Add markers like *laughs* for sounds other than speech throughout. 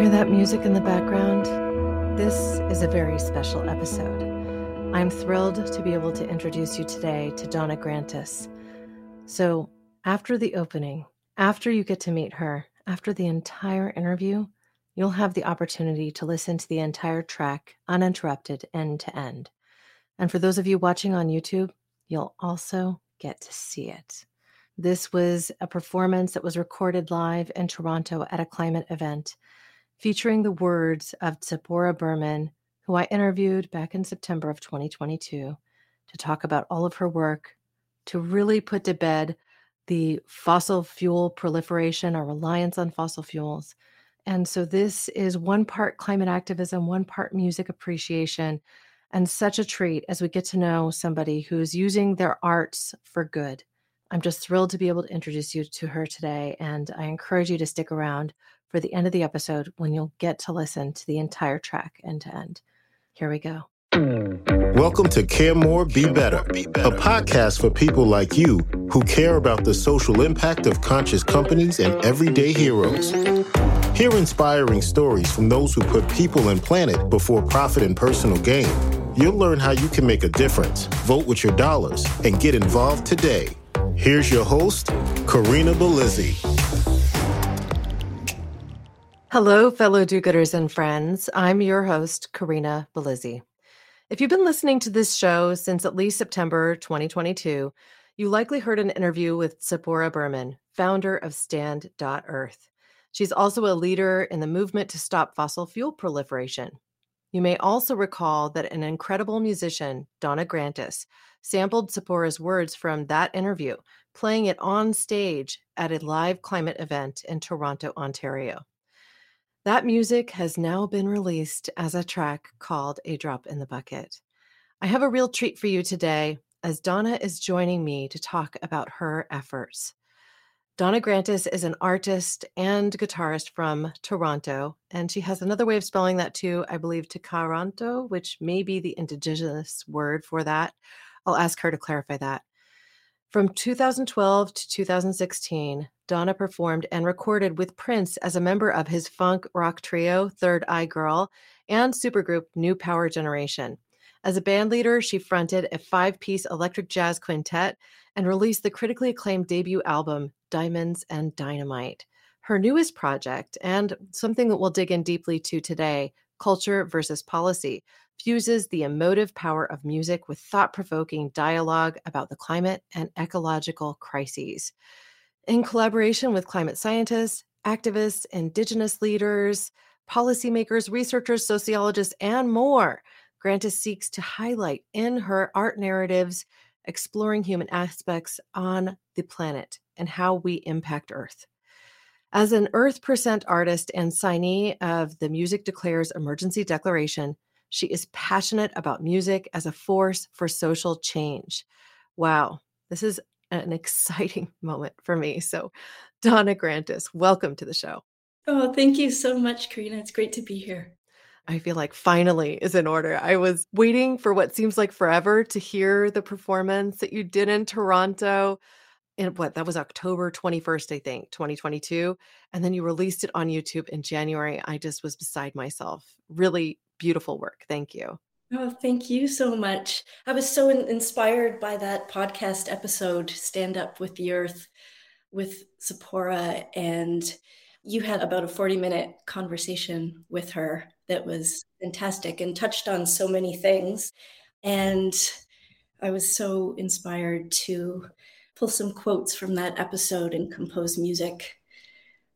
hear that music in the background? This is a very special episode. I'm thrilled to be able to introduce you today to Donna Grantis. So, after the opening, after you get to meet her, after the entire interview, you'll have the opportunity to listen to the entire track uninterrupted end to end. And for those of you watching on YouTube, you'll also get to see it. This was a performance that was recorded live in Toronto at a climate event featuring the words of Tzeporah Berman, who I interviewed back in September of 2022 to talk about all of her work to really put to bed the fossil fuel proliferation, our reliance on fossil fuels. And so this is one part climate activism, one part music appreciation, and such a treat as we get to know somebody who's using their arts for good. I'm just thrilled to be able to introduce you to her today, and I encourage you to stick around for the end of the episode when you'll get to listen to the entire track end to end. Here we go. Welcome to Care More, Be Better, a podcast for people like you who care about the social impact of conscious companies and everyday heroes. Hear inspiring stories from those who put people and planet before profit and personal gain. You'll learn how you can make a difference, vote with your dollars, and get involved today. Here's your host, Corinna Bellizzi. Hello, fellow do gooders and friends. I'm your host, Corinna Bellizzi. If you've been listening to this show since at least September 2022, you likely heard an interview with Tzeporah Berman, founder of Stand.Earth. She's also a leader in the movement to stop fossil fuel proliferation. You may also recall that an incredible musician, Donna Grantis, sampled Tzeporah's words from that interview, playing it on stage at a live climate event in Toronto, Ontario. That music has now been released as a track called A Drop in the Bucket. I have a real treat for you today as Donna is joining me to talk about her efforts. Donna Grantis is an artist and guitarist from Toronto, and she has another way of spelling that too, I believe, Tkaronto, which may be the indigenous word for that. I'll ask her to clarify that. From 2012 to 2016, Donna performed and recorded with Prince as a member of his funk rock trio, Third Eye Girl, and supergroup New Power Generation. As a band leader, she fronted a five piece electric jazz quintet and released the critically acclaimed debut album, Diamonds and Dynamite. Her newest project, and something that we'll dig in deeply to today, Culture versus Policy, fuses the emotive power of music with thought provoking dialogue about the climate and ecological crises in collaboration with climate scientists, activists, indigenous leaders, policymakers, researchers, sociologists, and more. Grantis seeks to highlight in her art narratives exploring human aspects on the planet and how we impact Earth. As an Earth Percent artist and signee of the Music Declares Emergency Declaration, she is passionate about music as a force for social change. Wow, this is an exciting *laughs* moment for me. So, Donna Grantis, welcome to the show. Oh, thank you so much, Corinna. It's great to be here. I feel like finally is in order. I was waiting for what seems like forever to hear the performance that you did in Toronto. And what that was October 21st, I think, 2022. And then you released it on YouTube in January. I just was beside myself. Really beautiful work. Thank you. Oh, thank you so much. I was so in- inspired by that podcast episode, Stand Up with the Earth, with Tzeporah. And you had about a 40 minute conversation with her that was fantastic and touched on so many things. And I was so inspired to pull some quotes from that episode and compose music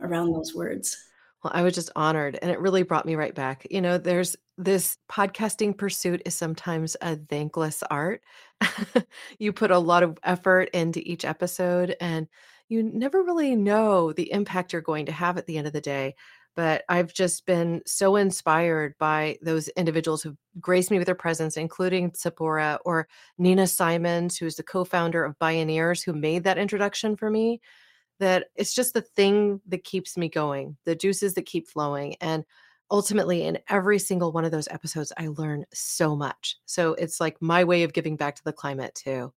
around those words. Well, I was just honored and it really brought me right back. You know, there's this podcasting pursuit is sometimes a thankless art. *laughs* you put a lot of effort into each episode and you never really know the impact you're going to have at the end of the day. But I've just been so inspired by those individuals who've graced me with their presence, including Tzeporah or Nina Simons, who's the co founder of Bioneers, who made that introduction for me. That it's just the thing that keeps me going, the juices that keep flowing. And ultimately in every single one of those episodes i learn so much so it's like my way of giving back to the climate too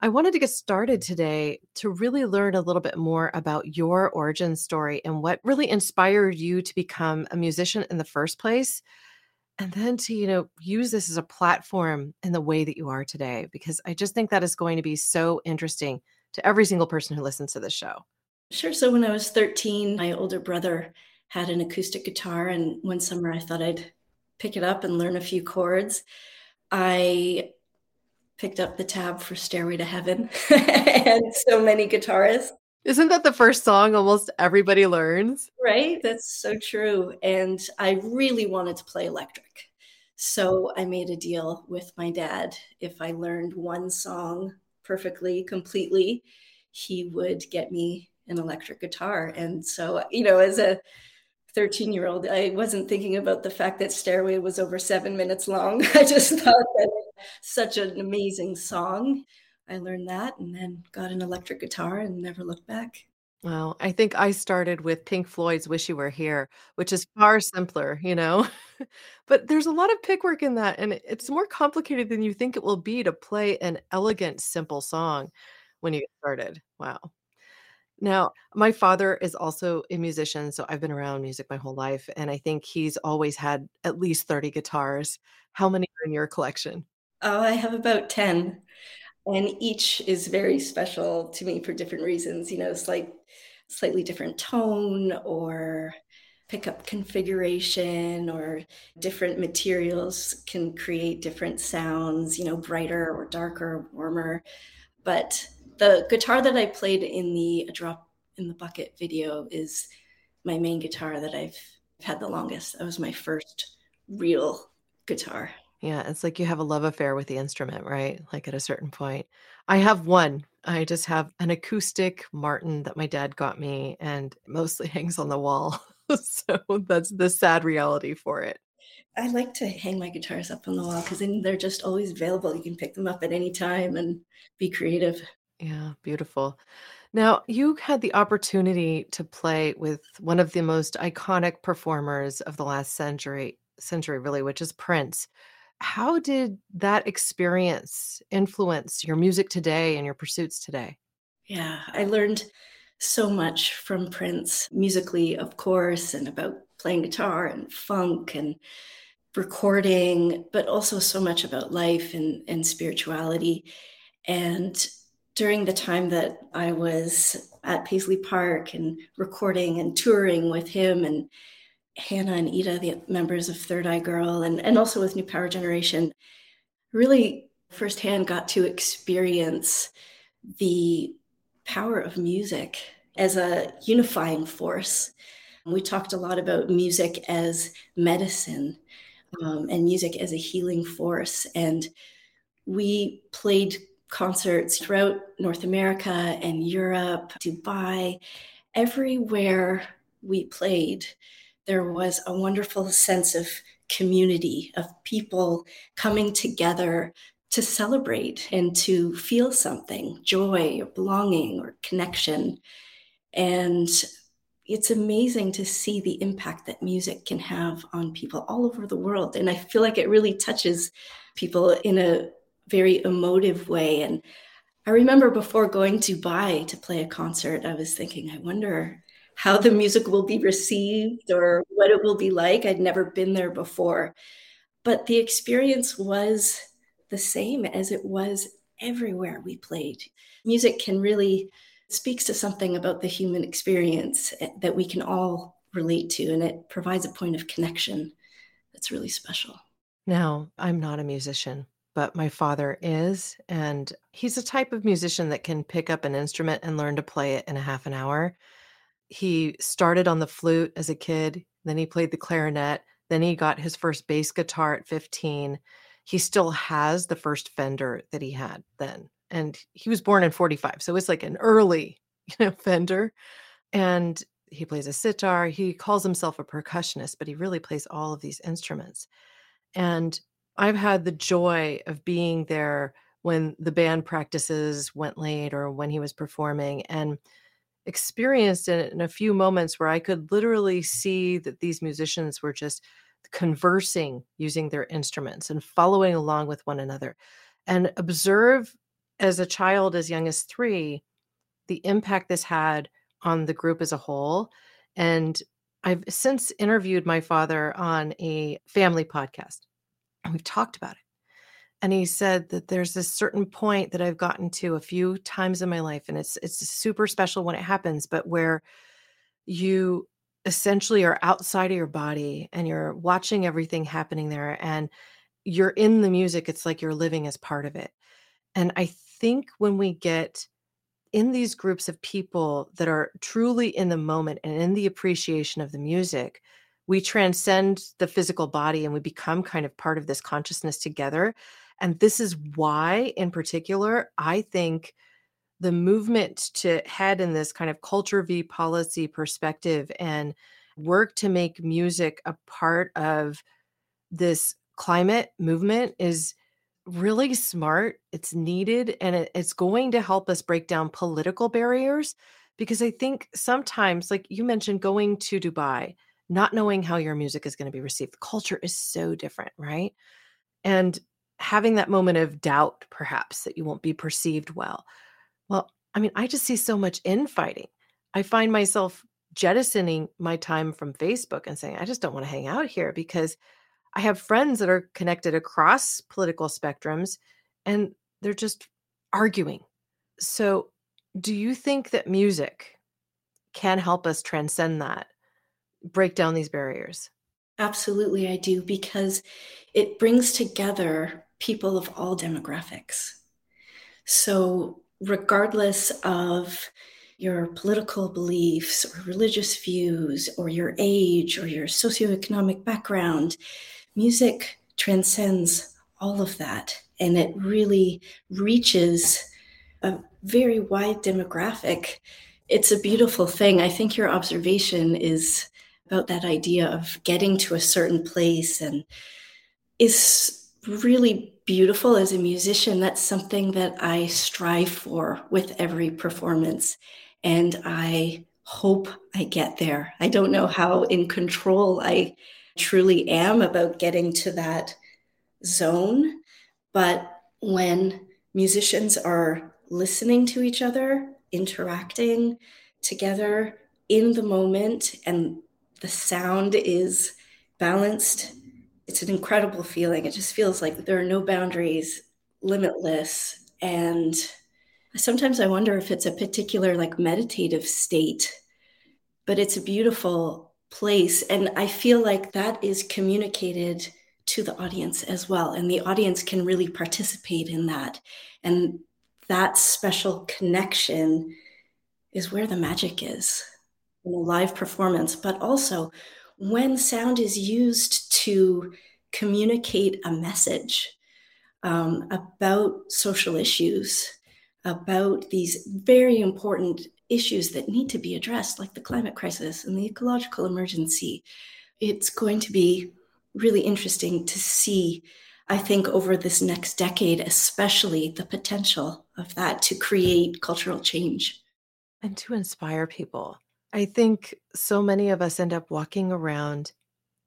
I wanted to get started today to really learn a little bit more about your origin story and what really inspired you to become a musician in the first place. And then to, you know, use this as a platform in the way that you are today, because I just think that is going to be so interesting to every single person who listens to this show. Sure. So when I was 13, my older brother had an acoustic guitar. And one summer I thought I'd pick it up and learn a few chords. I picked up the tab for Stairway to Heaven *laughs* and so many guitarists. Isn't that the first song almost everybody learns? Right? That's so true. And I really wanted to play electric. So I made a deal with my dad. If I learned one song perfectly, completely, he would get me an electric guitar. And so, you know, as a 13 year old, I wasn't thinking about the fact that Stairway was over seven minutes long. *laughs* I just thought that such an amazing song. I learned that and then got an electric guitar and never looked back. Well, I think I started with Pink Floyd's Wish You Were Here, which is far simpler, you know? *laughs* but there's a lot of pick work in that, and it's more complicated than you think it will be to play an elegant, simple song when you get started. Wow. Now, my father is also a musician, so I've been around music my whole life, and I think he's always had at least 30 guitars. How many are in your collection? Oh, I have about 10 and each is very special to me for different reasons you know like slightly different tone or pickup configuration or different materials can create different sounds you know brighter or darker warmer but the guitar that i played in the drop in the bucket video is my main guitar that i've had the longest that was my first real guitar yeah, it's like you have a love affair with the instrument, right? Like at a certain point. I have one. I just have an acoustic Martin that my dad got me and mostly *laughs* hangs on the wall. *laughs* so that's the sad reality for it. I like to hang my guitars up on the wall because then they're just always available. You can pick them up at any time and be creative. Yeah, beautiful. Now, you had the opportunity to play with one of the most iconic performers of the last century, century really, which is Prince. How did that experience influence your music today and your pursuits today? Yeah, I learned so much from Prince musically, of course, and about playing guitar and funk and recording, but also so much about life and, and spirituality. And during the time that I was at Paisley Park and recording and touring with him and Hannah and Ida, the members of Third Eye Girl, and, and also with New Power Generation, really firsthand got to experience the power of music as a unifying force. We talked a lot about music as medicine um, and music as a healing force. And we played concerts throughout North America and Europe, Dubai, everywhere we played there was a wonderful sense of community, of people coming together to celebrate and to feel something joy or belonging or connection. And it's amazing to see the impact that music can have on people all over the world. And I feel like it really touches people in a very emotive way. And I remember before going to Dubai to play a concert, I was thinking, I wonder how the music will be received or what it will be like. I'd never been there before. But the experience was the same as it was everywhere we played. Music can really speaks to something about the human experience eh, that we can all relate to and it provides a point of connection that's really special. Now, I'm not a musician, but my father is and he's a type of musician that can pick up an instrument and learn to play it in a half an hour he started on the flute as a kid, then he played the clarinet, then he got his first bass guitar at 15. He still has the first Fender that he had then. And he was born in 45, so it's like an early, *laughs* you know, Fender. And he plays a sitar. He calls himself a percussionist, but he really plays all of these instruments. And I've had the joy of being there when the band practices went late or when he was performing and experienced it in a few moments where I could literally see that these musicians were just conversing using their instruments and following along with one another and observe as a child as young as three, the impact this had on the group as a whole. And I've since interviewed my father on a family podcast, and we've talked about it. And he said that there's this certain point that I've gotten to a few times in my life, and it's it's super special when it happens, but where you essentially are outside of your body and you're watching everything happening there and you're in the music it's like you're living as part of it and i think when we get in these groups of people that are truly in the moment and in the appreciation of the music, we transcend the physical body and we become kind of part of this consciousness together. And this is why, in particular, I think the movement to head in this kind of culture v policy perspective and work to make music a part of this climate movement is really smart. It's needed and it's going to help us break down political barriers because I think sometimes, like you mentioned, going to Dubai, not knowing how your music is going to be received, the culture is so different, right? And having that moment of doubt, perhaps, that you won't be perceived well. Well, I mean, I just see so much infighting. I find myself jettisoning my time from Facebook and saying, I just don't want to hang out here because I have friends that are connected across political spectrums and they're just arguing. So, do you think that music can help us transcend that, break down these barriers? Absolutely, I do, because it brings together people of all demographics. So, regardless of your political beliefs or religious views or your age or your socioeconomic background, music transcends all of that and it really reaches a very wide demographic. It's a beautiful thing. I think your observation is about that idea of getting to a certain place and is really beautiful as a musician. That's something that I strive for with every performance. And I hope I get there. I don't know how in control I truly am about getting to that zone. But when musicians are listening to each other, interacting together in the moment, and the sound is balanced, it's an incredible feeling. It just feels like there are no boundaries, limitless. And sometimes I wonder if it's a particular like meditative state, but it's a beautiful place. And I feel like that is communicated to the audience as well. And the audience can really participate in that. And that special connection is where the magic is in a live performance, but also when sound is used to communicate a message um, about social issues, about these very important issues that need to be addressed, like the climate crisis and the ecological emergency. It's going to be really interesting to see, I think, over this next decade, especially the potential of that to create cultural change. And to inspire people. I think so many of us end up walking around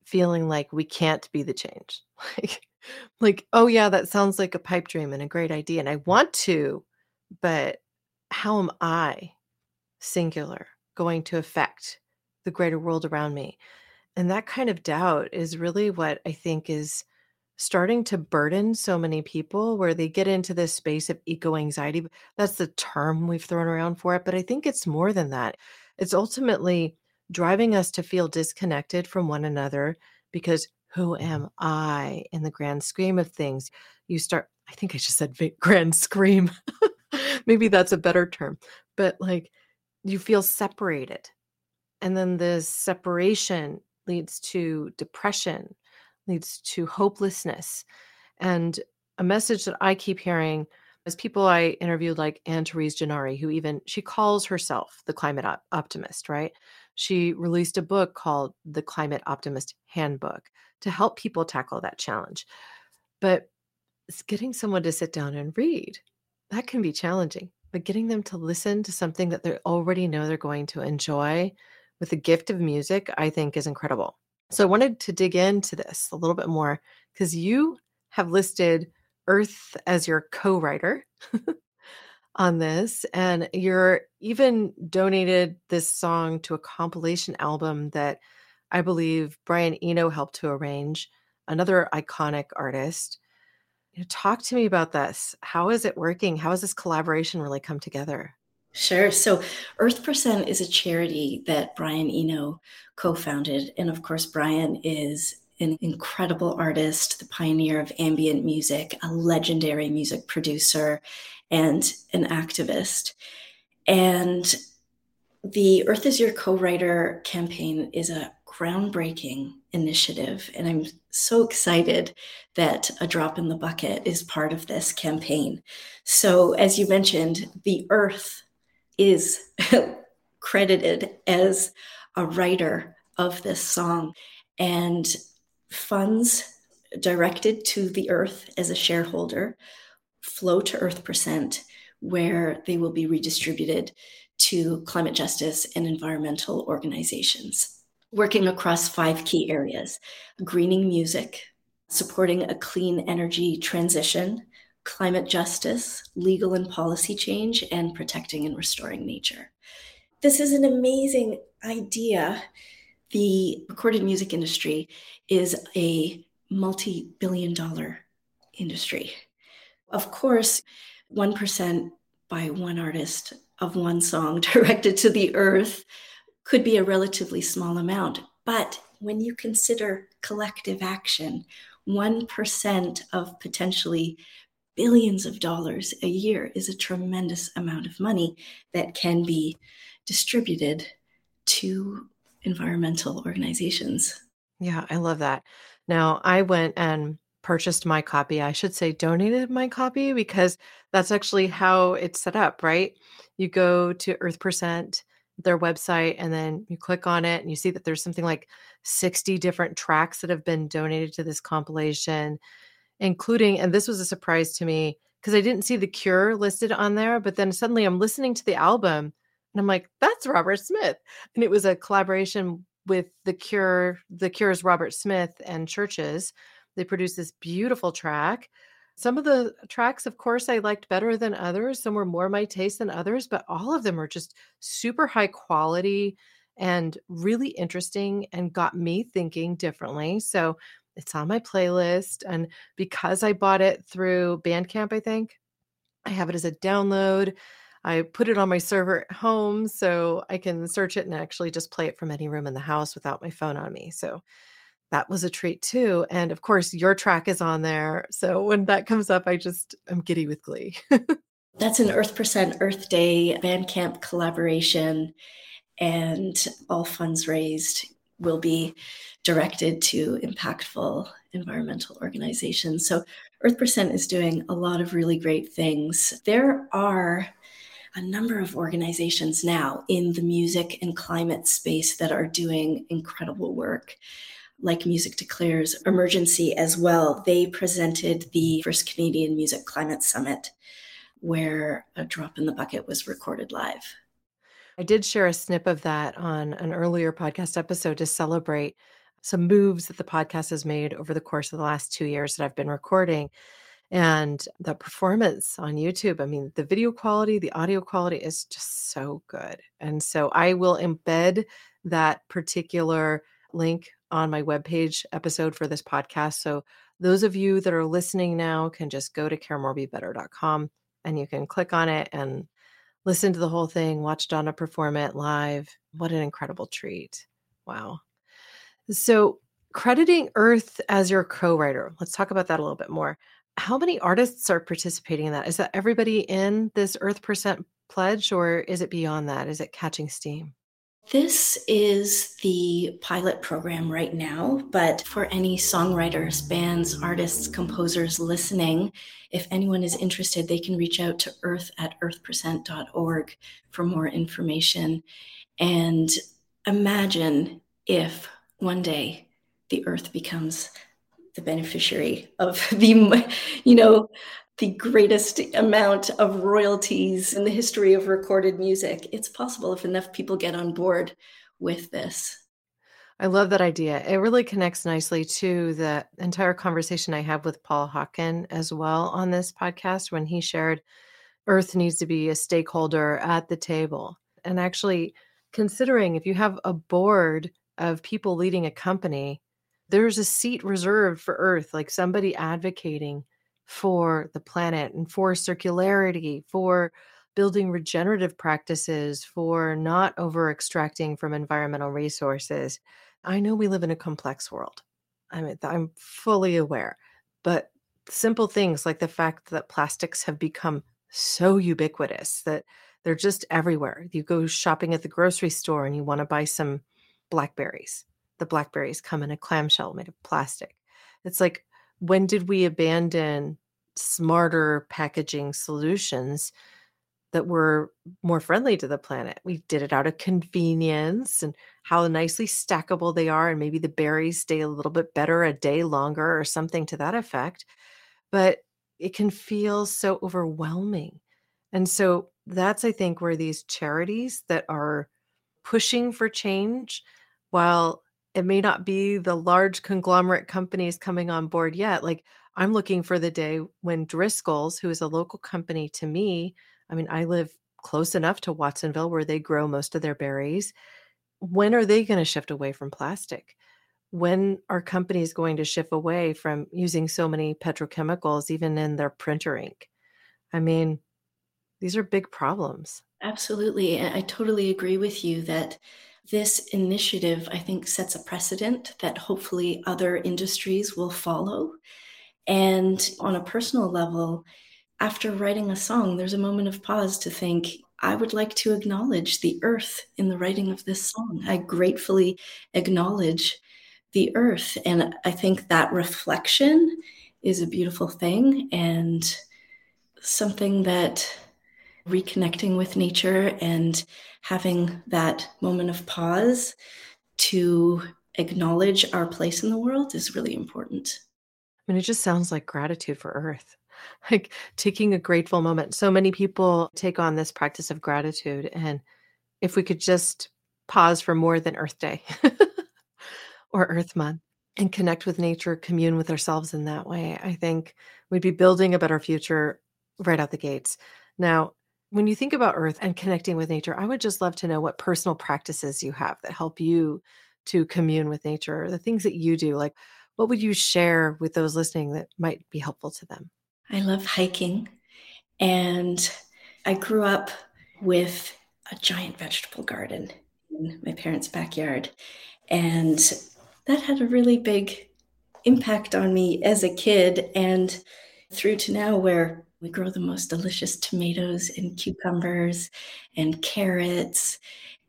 feeling like we can't be the change. *laughs* Like, like, oh yeah, that sounds like a pipe dream and a great idea. And I want to, but how am I singular going to affect the greater world around me? And that kind of doubt is really what I think is starting to burden so many people where they get into this space of eco anxiety. That's the term we've thrown around for it, but I think it's more than that. It's ultimately driving us to feel disconnected from one another because who mm-hmm. am I in the grand scheme of things? You start, I think I just said *laughs* grand scream. Maybe that's a better term, but like you feel separated. And then this separation leads to depression, leads to hopelessness. And a message that I keep hearing is people I interviewed, like Anne-Therese Gennari, who even she calls herself the climate op- optimist, right? She released a book called The Climate Optimist Handbook to help people tackle that challenge. But getting someone to sit down and read. That can be challenging but getting them to listen to something that they already know they're going to enjoy with the gift of music, I think is incredible. So I wanted to dig into this a little bit more because you have listed Earth as your co writer. *laughs* on this. And you're even donated this song to a compilation album that I believe Brian Eno helped to arrange, another iconic artist. You know, talk to me about this. How is it working? How has this collaboration really come together? Sure. So, Earth Percent is a charity that Brian Eno co founded. And of course, Brian is an incredible artist, the pioneer of ambient music, a legendary music producer, and an activist. And the Earth is Your Co writer campaign is a groundbreaking initiative. And I'm so excited that A Drop in the Bucket is part of this campaign. So, as you mentioned, the Earth is *laughs* credited as a writer of this song. And funds directed to the Earth as a shareholder flow to Earth Percent, where they will be redistributed to climate justice and environmental organizations, working across five key areas greening music, supporting a clean energy transition, climate justice, legal and policy change, and protecting and restoring nature. This is an amazing idea. The recorded music industry is a multi billion dollar industry. Of course, 1% by one artist of one song *laughs* directed to the earth could be a relatively small amount. But when you consider collective action, 1% of potentially billions of dollars a year is a tremendous amount of money that can be distributed to environmental organizations. Yeah, I love that. Now, I went and purchased my copy. I should say donated my copy because that's actually how it's set up, right? You go to Earth Percent, their website, and then you click on it and you see that there's something like 60 different tracks that have been donated to this compilation including, and this was a surprise to me because I didn't see The Cure listed on there, but then suddenly I'm listening to the album and I'm like, that's Robert Smith. And it was a collaboration with The Cure, The Cure's Robert Smith and CHVRCHES. They produced this beautiful track. Some of the tracks, of course, I liked better than others. Some were more my taste than others, but all of them were just super high quality and really interesting and got me thinking differently. So it's on my playlist. And because I bought it through Bandcamp, I think, I have it as a download. I put it on my server at home so I can search it and actually just play it from any room in the house without my phone on me. So that was a treat too. And of course, your track is on there. So when that comes up, I just am giddy with glee. *laughs* That's an Earth Percent Earth Day Bandcamp collaboration, and all funds raised will be directed to impactful environmental organizations. So Earth Percent is doing a lot of really great things. There are a number of organizations now in the music and climate space that are doing incredible work. Like Music Declares Emergency as well. They presented the first Canadian Music Climate Summit, where a drop in the bucket was recorded live. I did share a snip of that on an earlier podcast episode to celebrate some moves that the podcast has made over the course of the last two years that I've been recording. And the performance on YouTube, I mean, the video quality, the audio quality is just so good. And so I will embed that particular link on my webpage episode for this podcast. So those of you that are listening now can just go to caremorebebetter.com and you can click on it and listen to the whole thing, watch Donna perform it live. What an incredible treat. Wow. So, crediting Earth as your co writer, let's talk about that a little bit more. How many artists are participating in that? Is that everybody in this Earth Percent pledge, or is it beyond that? Is it catching steam? This is the pilot program right now, but for any songwriters, bands, artists, composers listening, if anyone is interested, they can reach out to earth at earthpercent.org for more information. And imagine if one day the earth becomes the beneficiary of *laughs* the, you know, the greatest amount of royalties in the history of recorded music. It's possible if enough people get on board with this. I love that idea. It really connects nicely to the entire conversation I have with Paul Hawken as well on this podcast when he shared Earth needs to be a stakeholder at the table. And actually, considering if you have a board of people leading a company, there's a seat reserved for Earth, like somebody advocating for the planet and for circularity, for building regenerative practices, for not over extracting from environmental resources. I know we live in a complex world. I mean, I'm fully aware, but simple things like the fact that plastics have become so ubiquitous that they're just everywhere. You go shopping at the grocery store and you want to buy some blackberries. The blackberries come in a clamshell made of plastic. It's like, when did we abandon smarter packaging solutions that were more friendly to the planet? We did it out of convenience and how nicely stackable they are. And maybe the berries stay a little bit better a day longer or something to that effect. But it can feel so overwhelming. And so that's, I think, where these charities that are pushing for change, while it may not be the large conglomerate companies coming on board yet, like I'm looking for the day when Driscoll's, who is a local company to me, I mean, I live close enough to Watsonville where they grow most of their berries. When are they going to shift away from plastic? When are companies going to shift away from using so many petrochemicals, even in their printer ink? I mean, these are big problems. Absolutely. I totally agree with you that this initiative, I think, sets a precedent that hopefully other industries will follow. And on a personal level, after writing a song, there's a moment of pause to think, I would like to acknowledge the earth in the writing of this song. I gratefully acknowledge the earth. And I think that reflection is a beautiful thing and something that reconnecting with nature and having that moment of pause to acknowledge our place in the world is really important. I mean, it just sounds like gratitude for Earth, *laughs* like taking a grateful moment. So many people take on this practice of gratitude. And if we could just pause for more than Earth Day *laughs* or Earth Month and connect with nature, commune with ourselves in that way, I think we'd be building a better future right out the gates. Now, when you think about earth and connecting with nature, I would just love to know what personal practices you have that help you to commune with nature, the things that you do. Like, what would you share with those listening that might be helpful to them? I love hiking. And I grew up with a giant vegetable garden in my parents' backyard. And that had a really big impact on me as a kid and through to now, where we grow the most delicious tomatoes and cucumbers and carrots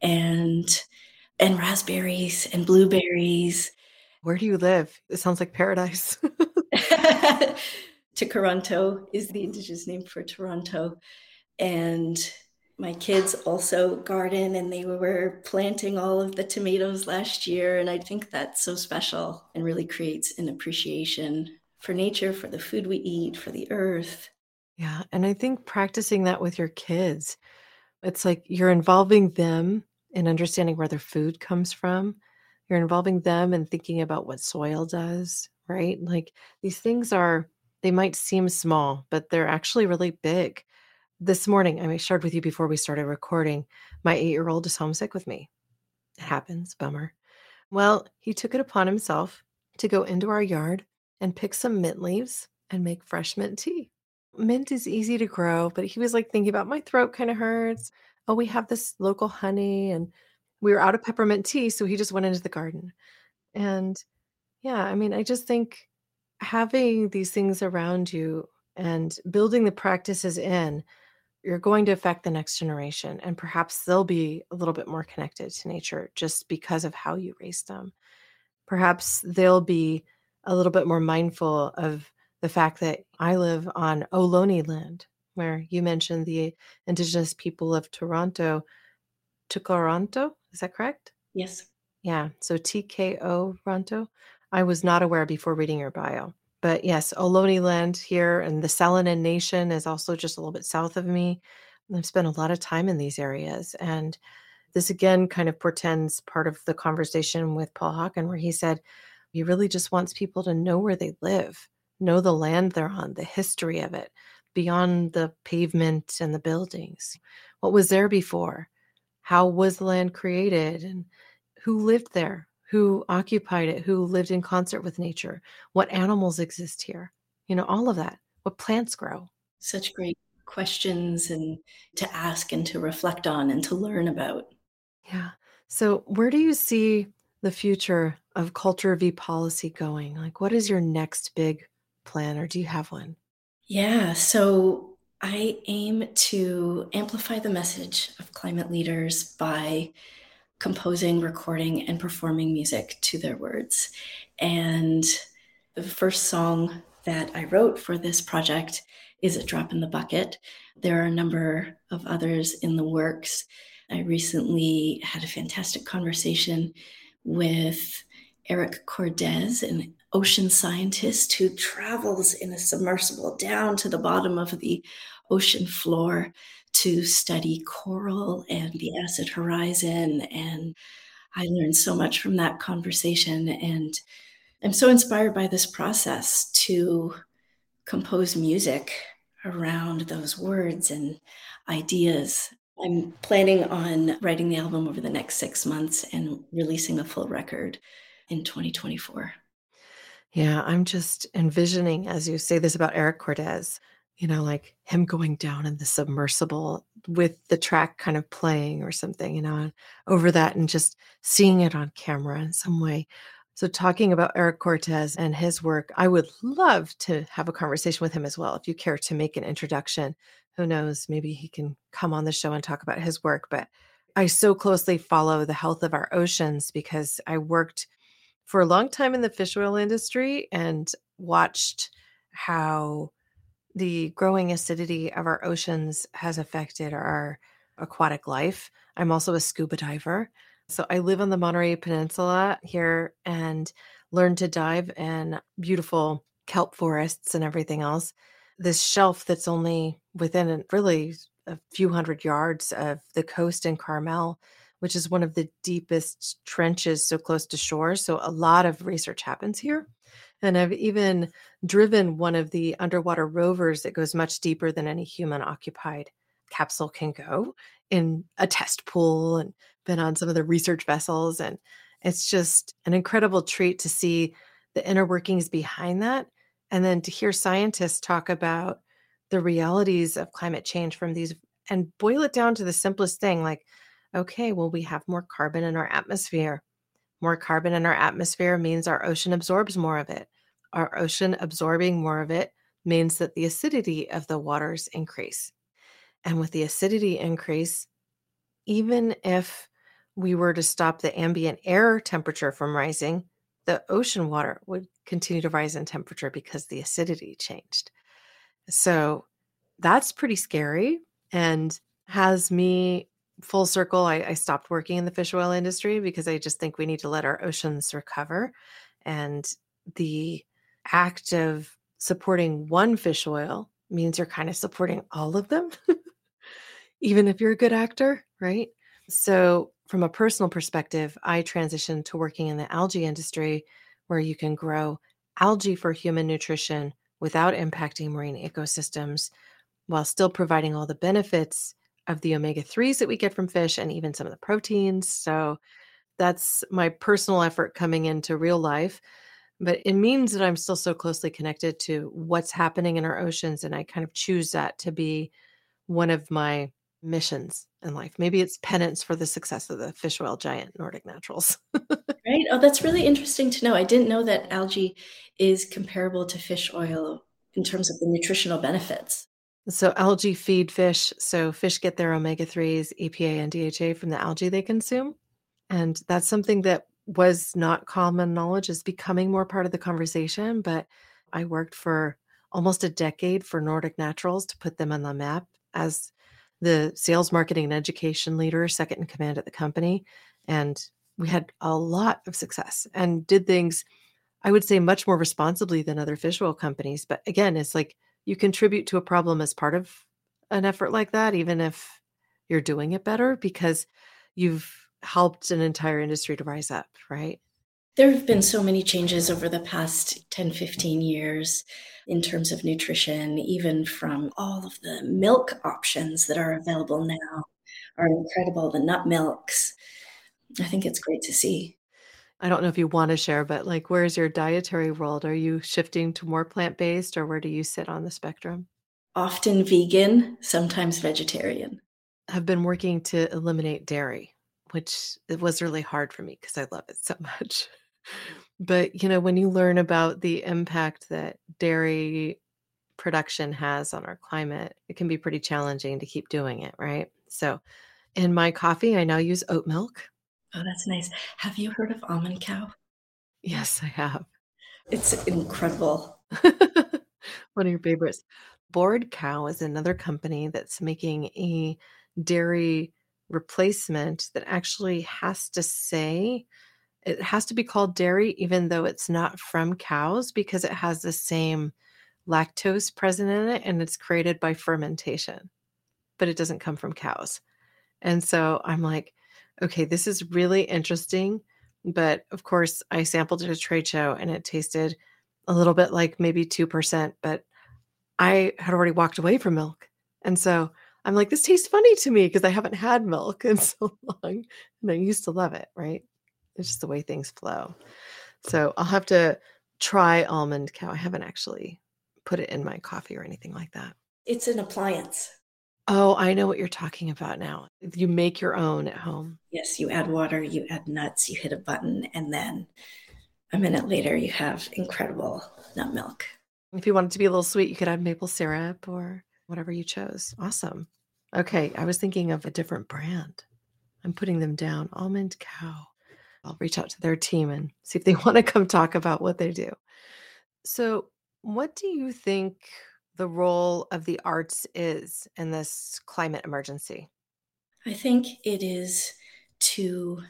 and and raspberries and blueberries. Where do you live? It sounds like paradise. *laughs* *laughs* Tkaronto is the indigenous name for Toronto. And my kids also garden and they were planting all of the tomatoes last year. And I think that's so special and really creates an appreciation for nature, for the food we eat, for the earth. Yeah, and I think practicing that with your kids, it's like you're involving them in understanding where their food comes from. You're involving them in thinking about what soil does, right? Like these things are, they might seem small, but they're actually really big. This morning, I shared with you before we started recording, my eight year old is homesick with me. It happens, bummer. Well, he took it upon himself to go into our yard and pick some mint leaves and make fresh mint tea. Mint is easy to grow, but he was like thinking about my throat kind of hurts. Oh, we have this local honey and we were out of peppermint tea, so he just went into the garden. And yeah, I mean, I just think having these things around you and building the practices in, you're going to affect the next generation. And perhaps they'll be a little bit more connected to nature just because of how you raise them. Perhaps they'll be a little bit more mindful of the fact that I live on Ohlone land, where you mentioned the indigenous people of Toronto, Tkaronto. Is that correct? Yes. Yeah. So Tkaronto. I was not aware before reading your bio. But yes, Ohlone land here and the Salinan Nation is also just a little bit south of me. I've spent a lot of time in these areas. And this again kind of portends part of the conversation with Paul Hawken, where he said he really just wants people to know where they live know the land they're on, the history of it, beyond the pavement and the buildings? What was there before? How was the land created? And who lived there? Who occupied it? Who lived in concert with nature? What animals exist here? You know, all of that. What plants grow? Such great questions and to ask and to reflect on and to learn about. Yeah. So, where do you see the future of culture v policy going? Like, what is your next big plan, or do you have one? Yeah. So, I aim to amplify the message of climate leaders by composing, recording, and performing music to their words. And the first song that I wrote for this project is A Drop in the Bucket. There are a number of others in the works. I recently had a fantastic conversation with Eric Cordes, an ocean scientist who travels in a submersible down to the bottom of the ocean floor to study coral and the acid horizon. And I learned so much from that conversation. And I'm so inspired by this process to compose music around those words and ideas. I'm planning on writing the album over the next six months and releasing a full record in 2024. Yeah, I'm just envisioning, as you say this about Eric Cordes, you know, like him going down in the submersible with the track kind of playing or something, you know, over that and just seeing it on camera in some way. So, talking about Eric Cordes and his work, I would love to have a conversation with him as well. If you care to make an introduction, who knows, maybe he can come on the show and talk about his work. But I so closely follow the health of our oceans because I worked for a long time in the fish oil industry and watched how the growing acidity of our oceans has affected our aquatic life. I'm also a scuba diver. So I live on the Monterey Peninsula here and learned to dive in beautiful kelp forests and everything else. This shelf that's only within really a few hundred yards of the coast in Carmel, which is one of the deepest trenches so close to shore. So a lot of research happens here. And I've even driven one of the underwater rovers that goes much deeper than any human occupied capsule can go in a test pool and been on some of the research vessels. And it's just an incredible treat to see the inner workings behind that. And then to hear scientists talk about the realities of climate change from these and boil it down to the simplest thing like, okay, well, we have more carbon in our atmosphere. More carbon in our atmosphere means our ocean absorbs more of it. Our ocean absorbing more of it means that the acidity of the waters increase. And with the acidity increase, even if we were to stop the ambient air temperature from rising, the ocean water would continue to rise in temperature because the acidity changed. So that's pretty scary and has me full circle. I, I, stopped working in the fish oil industry because I just think we need to let our oceans recover. And the act of supporting one fish oil means you're kind of supporting all of them, *laughs* even if you're a good actor, right? So, from a personal perspective, I transitioned to working in the algae industry where you can grow algae for human nutrition without impacting marine ecosystems while still providing all the benefits of the omega 3s that we get from fish and even some of the proteins. So, that's my personal effort coming into real life. But it means that I'm still so closely connected to what's happening in our oceans. And I kind of choose that to be one of my missions in life. Maybe it's penance for the success of the fish oil giant Nordic Naturals. *laughs* right. Oh, that's really interesting to know. I didn't know that algae is comparable to fish oil in terms of the nutritional benefits. So, algae feed fish. So, fish get their omega 3s, EPA, and DHA from the algae they consume. And that's something that was not common knowledge, is becoming more part of the conversation. But I worked for almost a decade for Nordic Naturals to put them on the map as the sales, marketing, and education leader, second in command at the company. And we had a lot of success and did things, I would say, much more responsibly than other fish oil companies. But again, it's like you contribute to a problem as part of an effort like that, even if you're doing it better, because you've helped an entire industry to rise up, right? There have been so many changes over the past 10, 15 years in terms of nutrition, even from all of the milk options that are available now are incredible, the nut milks. I think it's great to see. I don't know if you want to share, but like, where's your dietary world? Are you shifting to more plant based or where do you sit on the spectrum? Often vegan, sometimes vegetarian. I've been working to eliminate dairy, which it was really hard for me because I love it so much. But, you know, when you learn about the impact that dairy production has on our climate, it can be pretty challenging to keep doing it, right? So, in my coffee, I now use oat milk. Oh, that's nice. Have you heard of Almond Cow? Yes, I have. It's incredible. *laughs* One of your favorites. Bored Cow is another company that's making a dairy replacement that actually has to say it has to be called dairy even though it's not from cows because it has the same lactose present in it and it's created by fermentation but it doesn't come from cows and so i'm like okay this is really interesting but of course i sampled it at a trade show and it tasted a little bit like maybe 2% but i had already walked away from milk and so i'm like this tastes funny to me because i haven't had milk in *laughs* so long and i used to love it right it's just the way things flow. So I'll have to try almond cow. I haven't actually put it in my coffee or anything like that. It's an appliance. Oh, I know what you're talking about now. You make your own at home. Yes, you add water, you add nuts, you hit a button, and then a minute later, you have incredible nut milk. If you want it to be a little sweet, you could add maple syrup or whatever you chose. Awesome. Okay, I was thinking of a different brand. I'm putting them down. Almond cow. I'll reach out to their team and see if they *laughs* want to come talk about what they do. So, what do you think the role of the arts is in this climate emergency? I think it is to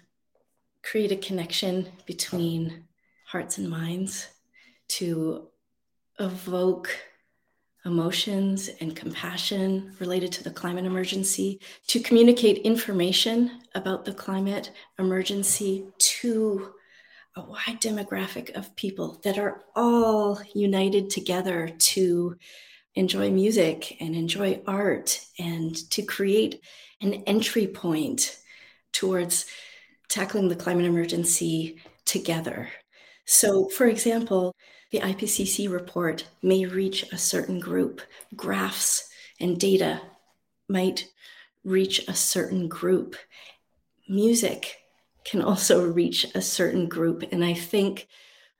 create a connection between hearts and minds, to evoke emotions and compassion related to the climate emergency, to communicate information about the climate emergency to a wide demographic of people that are all united together to enjoy music and enjoy art and to create an entry point towards tackling the climate emergency together. So, for example, the IPCC report may reach a certain group. Graphs and data might reach a certain group. Music can also reach a certain group. And I think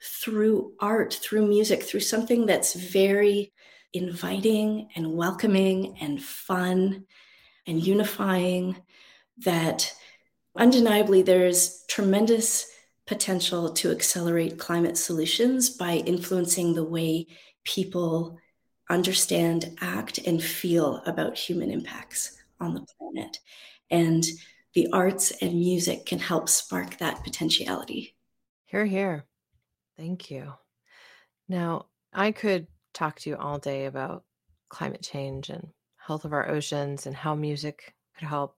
through art, through music, through something that's very inviting and welcoming and fun and unifying, that undeniably there's tremendous potential to accelerate climate solutions by influencing the way people understand, act, and feel about human impacts on the planet. And the arts and music can help spark that potentiality. Here, here. Thank you. Now, I could talk to you all day about climate change and health of our oceans and how music could help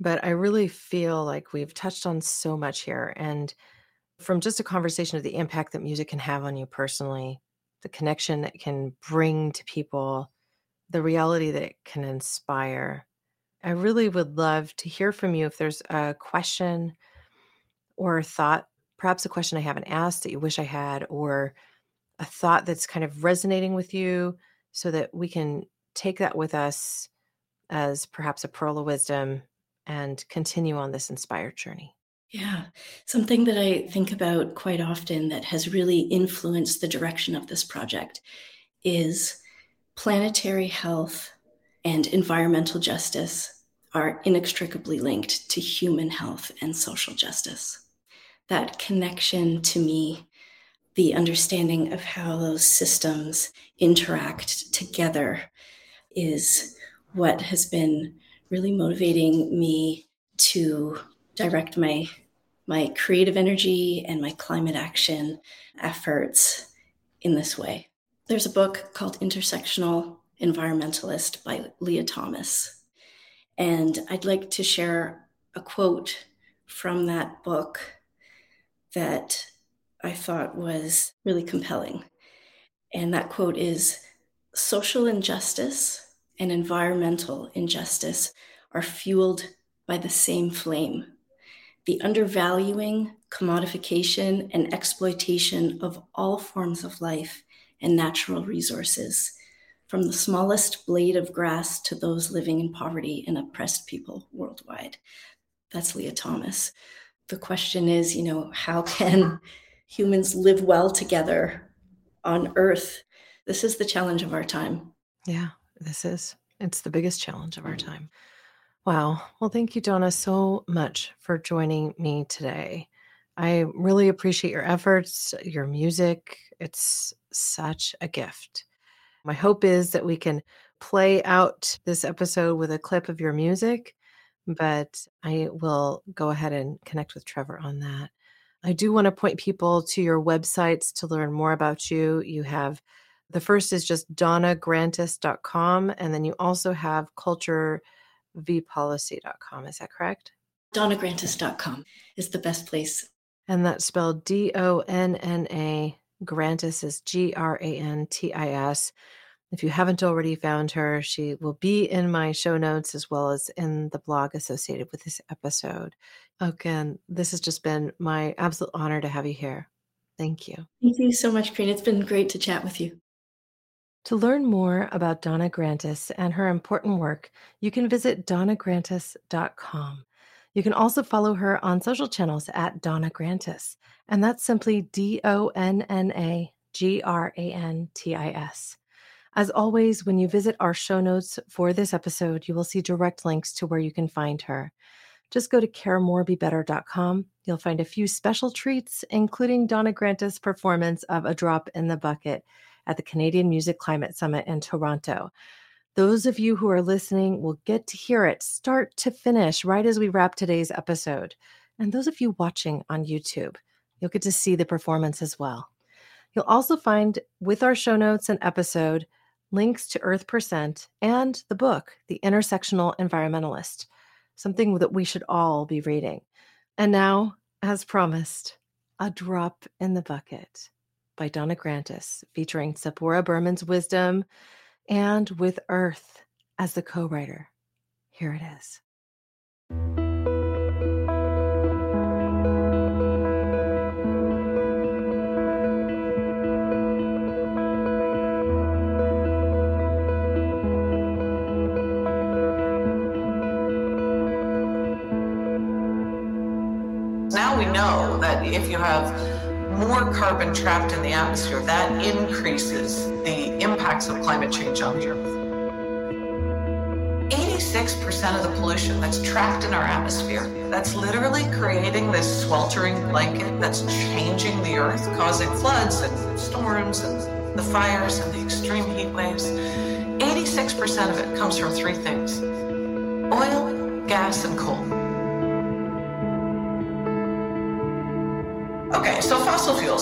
but I really feel like we've touched on so much here. And from just a conversation of the impact that music can have on you personally, the connection that can bring to people, the reality that it can inspire. I really would love to hear from you if there's a question or a thought, perhaps a question I haven't asked that you wish I had, or a thought that's kind of resonating with you so that we can take that with us as perhaps a pearl of wisdom and continue on this inspired journey? Yeah, something that I think about quite often that has really influenced the direction of this project is planetary health and environmental justice are inextricably linked to human health and social justice. That connection to me, the understanding of how those systems interact together, is what has been really motivating me to direct my my creative energy and my climate action efforts in this way. There's a book called Intersectional Environmentalist by Leah Thomas. And I'd like to share a quote from that book that I thought was really compelling. And that quote is Social injustice and environmental injustice are fueled by the same flame the undervaluing, commodification, and exploitation of all forms of life and natural resources, from the smallest blade of grass to those living in poverty and oppressed people worldwide. That's Leah Thomas. The question is, you know, how can humans live well together on Earth? This is the challenge of our time. Yeah, this is. It's the biggest challenge of our time. Wow. Well, thank you, Donna, so much for joining me today. I really appreciate your efforts, your music. It's such a gift. My hope is that we can play out this episode with a clip of your music, but I will go ahead and connect with Trevor on that. I do want to point people to your websites to learn more about you. You have the first is just donnagrantis.com, and then you also have culture vpolicy.com. Is that correct? Donnagrantis.com is the best place. And that's spelled D O N N A. Grantis is G R A N T I S. If you haven't already found her, she will be in my show notes as well as in the blog associated with this episode. Again, this has just been my absolute honor to have you here. Thank you. Thank you so much, Corinne. It's been great to chat with you. To learn more about Donna Grantis and her important work, you can visit donnagrantis.com. You can also follow her on social channels at Donna Grantis, and that's simply D O N N A G R A N T I S. As always, when you visit our show notes for this episode, you will see direct links to where you can find her. Just go to caremorebebetter.com. You'll find a few special treats, including Donna Grantis' performance of A Drop in the Bucket at the Canadian Music Climate Summit in Toronto. Those of you who are listening will get to hear it start to finish right as we wrap today's episode. And those of you watching on YouTube, you'll get to see the performance as well. You'll also find with our show notes and episode links to EarthPercent and the book, The Intersectional Environmentalist, something that we should all be reading. And now, as promised, a drop in the bucket by Donna Grantis, featuring Tzeporah Berman's wisdom and with Earth as the co writer. Here it is. Know that if you have more carbon trapped in the atmosphere, that increases the impacts of climate change on the Earth. 86% of the pollution that's trapped in our atmosphere, that's literally creating this sweltering blanket that's changing the Earth, causing floods and storms and the fires and the extreme heat waves. 86% of it comes from three things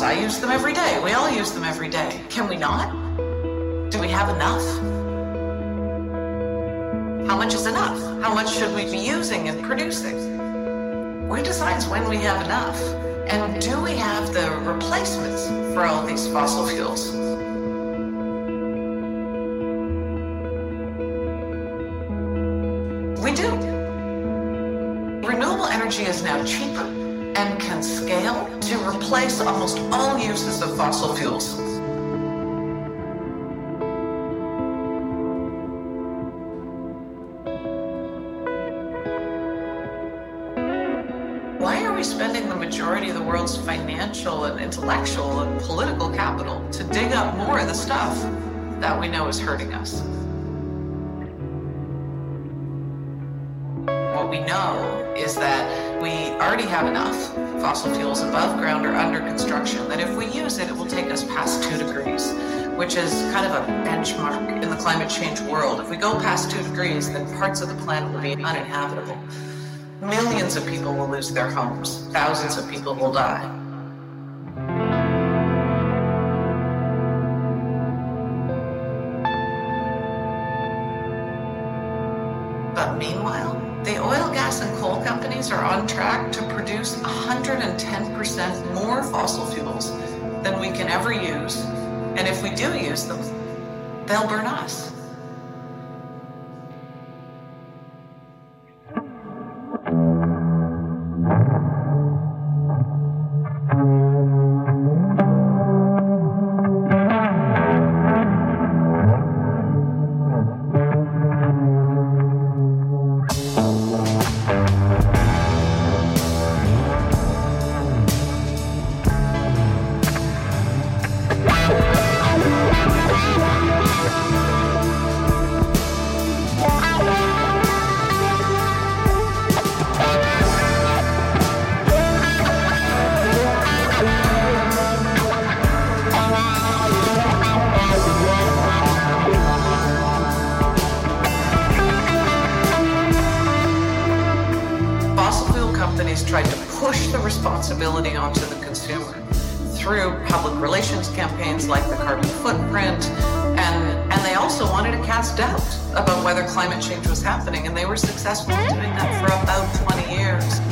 I use them every day. We all use them every day. Can we not? Do we have enough? How much is enough? How much should we be using and producing? Who decides when we have enough? And do we have the replacements for all these fossil fuels? We do. Renewable energy is now cheaper and can scale to replace almost all uses of fossil fuels. Why are we spending the majority of the world's financial and intellectual and political capital to dig up more of the stuff that we know is hurting us? What we know is that we already have enough fossil fuels above ground or under construction that if we use it, it will take us past two degrees, which is kind of a benchmark in the climate change world. If we go past two degrees, then parts of the planet will be uninhabitable. Millions of people will lose their homes, thousands of people will die. Companies are on track to produce 110% more fossil fuels than we can ever use. And if we do use them, they'll burn us. responsibility onto the consumer through public relations campaigns like the carbon footprint and and they also wanted to cast doubt about whether climate change was happening and they were successful in doing that for about 20 years.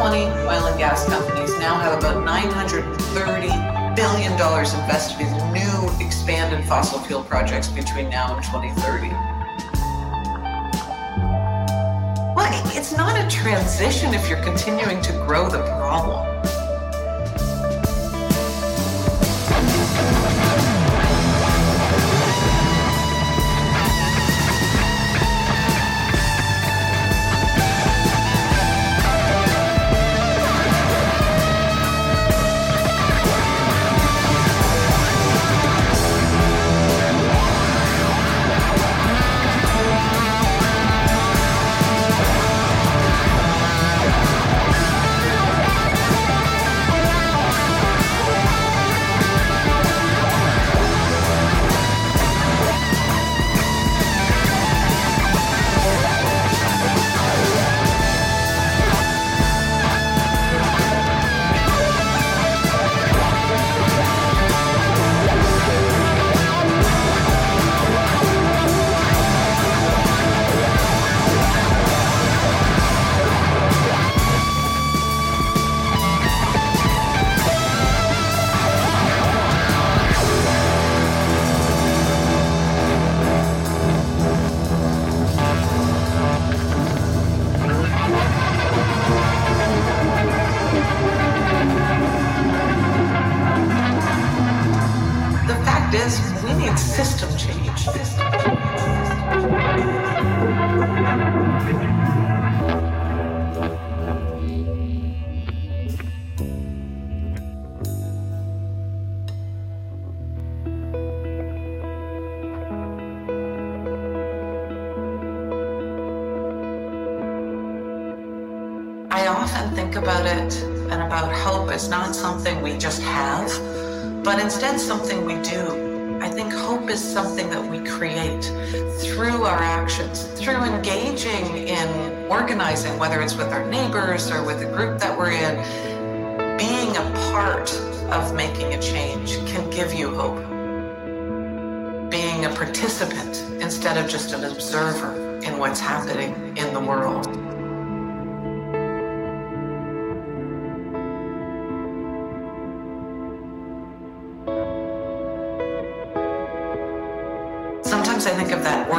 20 oil and gas companies now have about 930 billion dollars invested in new expanded fossil fuel projects between now and 2030. Well, it's not a transition if you're continuing to grow the problem. Instead something we do. I think hope is something that we create through our actions, through engaging in organizing, whether it's with our neighbors or with the group that we're in. Being a part of making a change can give you hope. Being a participant instead of just an observer in what's happening in the world.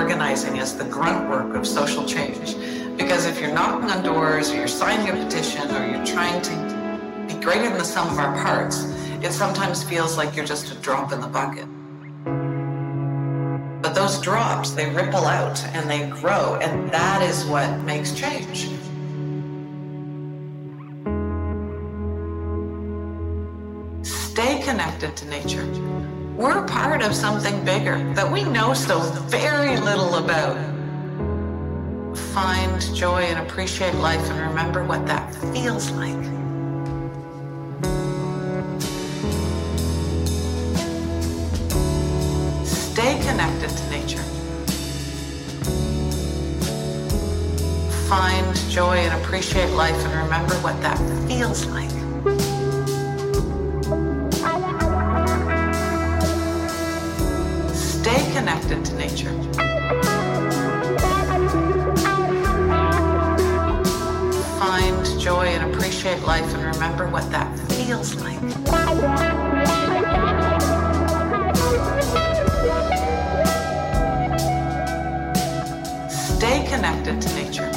Organizing as the grunt work of social change. Because if you're knocking on doors, or you're signing a petition, or you're trying to be greater than the sum of our parts, it sometimes feels like you're just a drop in the bucket. But those drops, they ripple out and they grow, and that is what makes change. Stay connected to nature. We're part of something bigger that we know so very little about. Find joy and appreciate life and remember what that feels like. Stay connected to nature. Find joy and appreciate life and remember what that feels like. Connected to nature. Find joy and appreciate life and remember what that feels like. Stay connected to nature.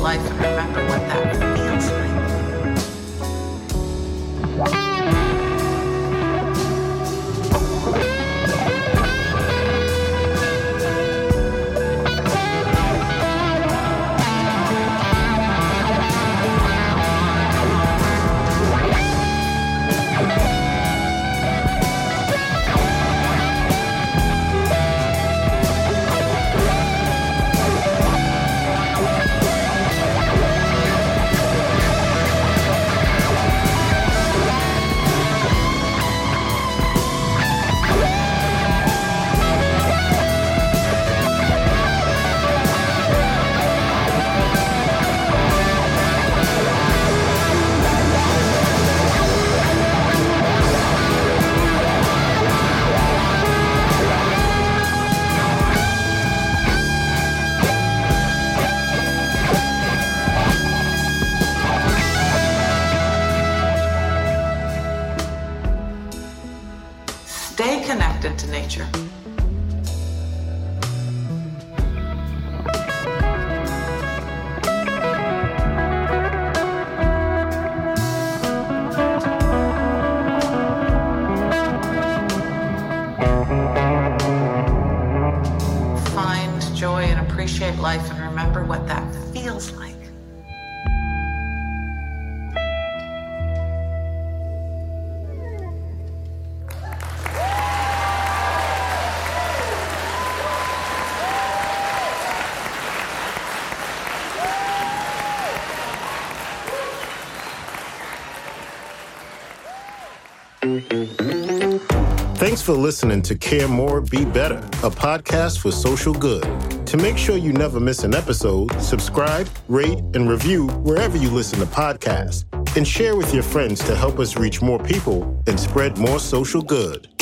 Life and remember what that Thanks for listening to Care More, Be Better, a podcast for social good. To make sure you never miss an episode, subscribe, rate, and review wherever you listen to podcasts, and share with your friends to help us reach more people and spread more social good.